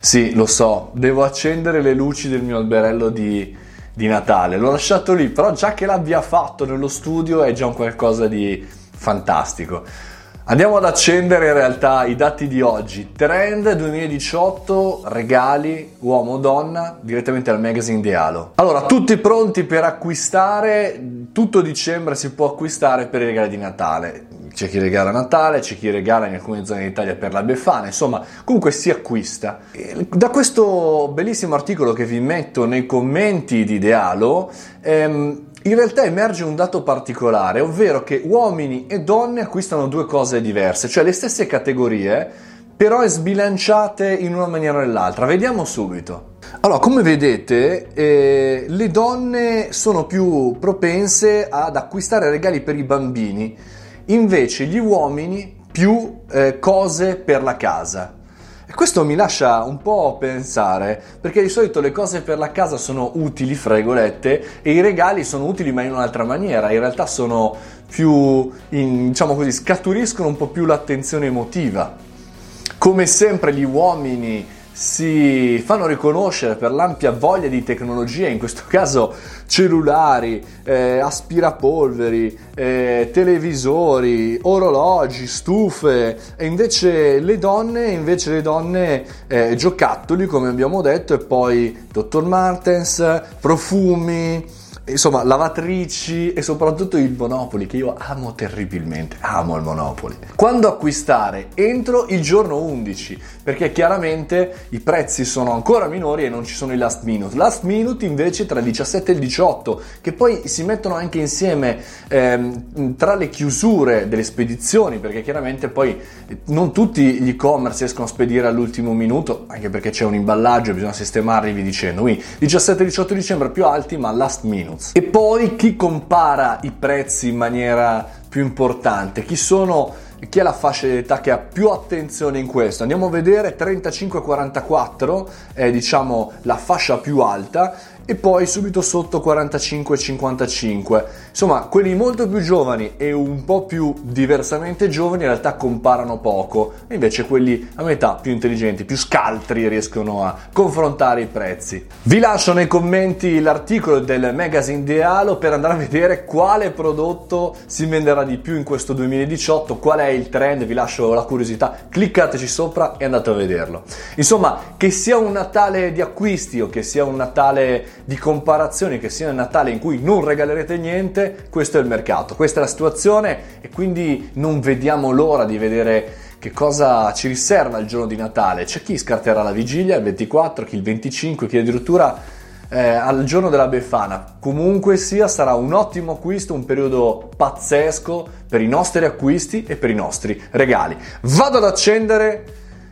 Sì, lo so, devo accendere le luci del mio alberello di, di Natale. L'ho lasciato lì, però già che l'abbia fatto nello studio è già un qualcosa di fantastico. Andiamo ad accendere in realtà i dati di oggi. Trend 2018, regali uomo-donna direttamente al magazine di Halo. Allora, tutti pronti per acquistare? Tutto dicembre si può acquistare per i regali di Natale c'è chi regala Natale, c'è chi regala in alcune zone d'Italia per la Befana, insomma, comunque si acquista. Da questo bellissimo articolo che vi metto nei commenti di Idealo, ehm, in realtà emerge un dato particolare, ovvero che uomini e donne acquistano due cose diverse, cioè le stesse categorie, però sbilanciate in una maniera o nell'altra. Vediamo subito. Allora, come vedete, eh, le donne sono più propense ad acquistare regali per i bambini invece gli uomini più eh, cose per la casa. E questo mi lascia un po' pensare, perché di solito le cose per la casa sono utili, fregolette, e i regali sono utili ma in un'altra maniera, in realtà sono più, in, diciamo così, scaturiscono un po' più l'attenzione emotiva. Come sempre gli uomini si fanno riconoscere per l'ampia voglia di tecnologia, in questo caso cellulari, eh, aspirapolveri, eh, televisori, orologi, stufe, e invece le donne, invece le donne eh, giocattoli come abbiamo detto e poi Dr. Martens, profumi, insomma, lavatrici e soprattutto il Monopoli che io amo terribilmente, amo il Monopoli. Quando acquistare? Entro il giorno 11, perché chiaramente i prezzi sono ancora minori e non ci sono i last minute. Last minute invece tra il 17 e il 18, che poi si mettono anche insieme ehm, tra le chiusure delle spedizioni, perché chiaramente poi non tutti gli e-commerce riescono a spedire all'ultimo minuto, anche perché c'è un imballaggio, bisogna sistemarli, vi dicendo. Quindi 17 e 18 dicembre più alti, ma last minute. Jones. E poi chi compara i prezzi in maniera più importante? Chi sono chi è la fascia d'età che ha più attenzione in questo? Andiamo a vedere 35-44 è diciamo la fascia più alta e poi subito sotto 45-55. Insomma, quelli molto più giovani e un po' più diversamente giovani in realtà comparano poco, e invece quelli a metà più intelligenti, più scaltri riescono a confrontare i prezzi. Vi lascio nei commenti l'articolo del magazine Dealo per andare a vedere quale prodotto si venderà di più in questo 2018, qual è il trend, vi lascio la curiosità, cliccateci sopra e andate a vederlo. Insomma, che sia un Natale di acquisti o che sia un Natale di comparazioni che sia Natale in cui non regalerete niente, questo è il mercato, questa è la situazione e quindi non vediamo l'ora di vedere che cosa ci riserva il giorno di Natale. C'è chi scarterà la vigilia il 24, chi il 25, chi addirittura eh, al giorno della Befana. Comunque sia, sarà un ottimo acquisto, un periodo pazzesco per i nostri acquisti e per i nostri regali. Vado ad accendere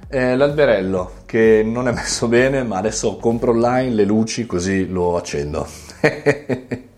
eh, l'alberello che non è messo bene, ma adesso compro online le luci così lo accendo.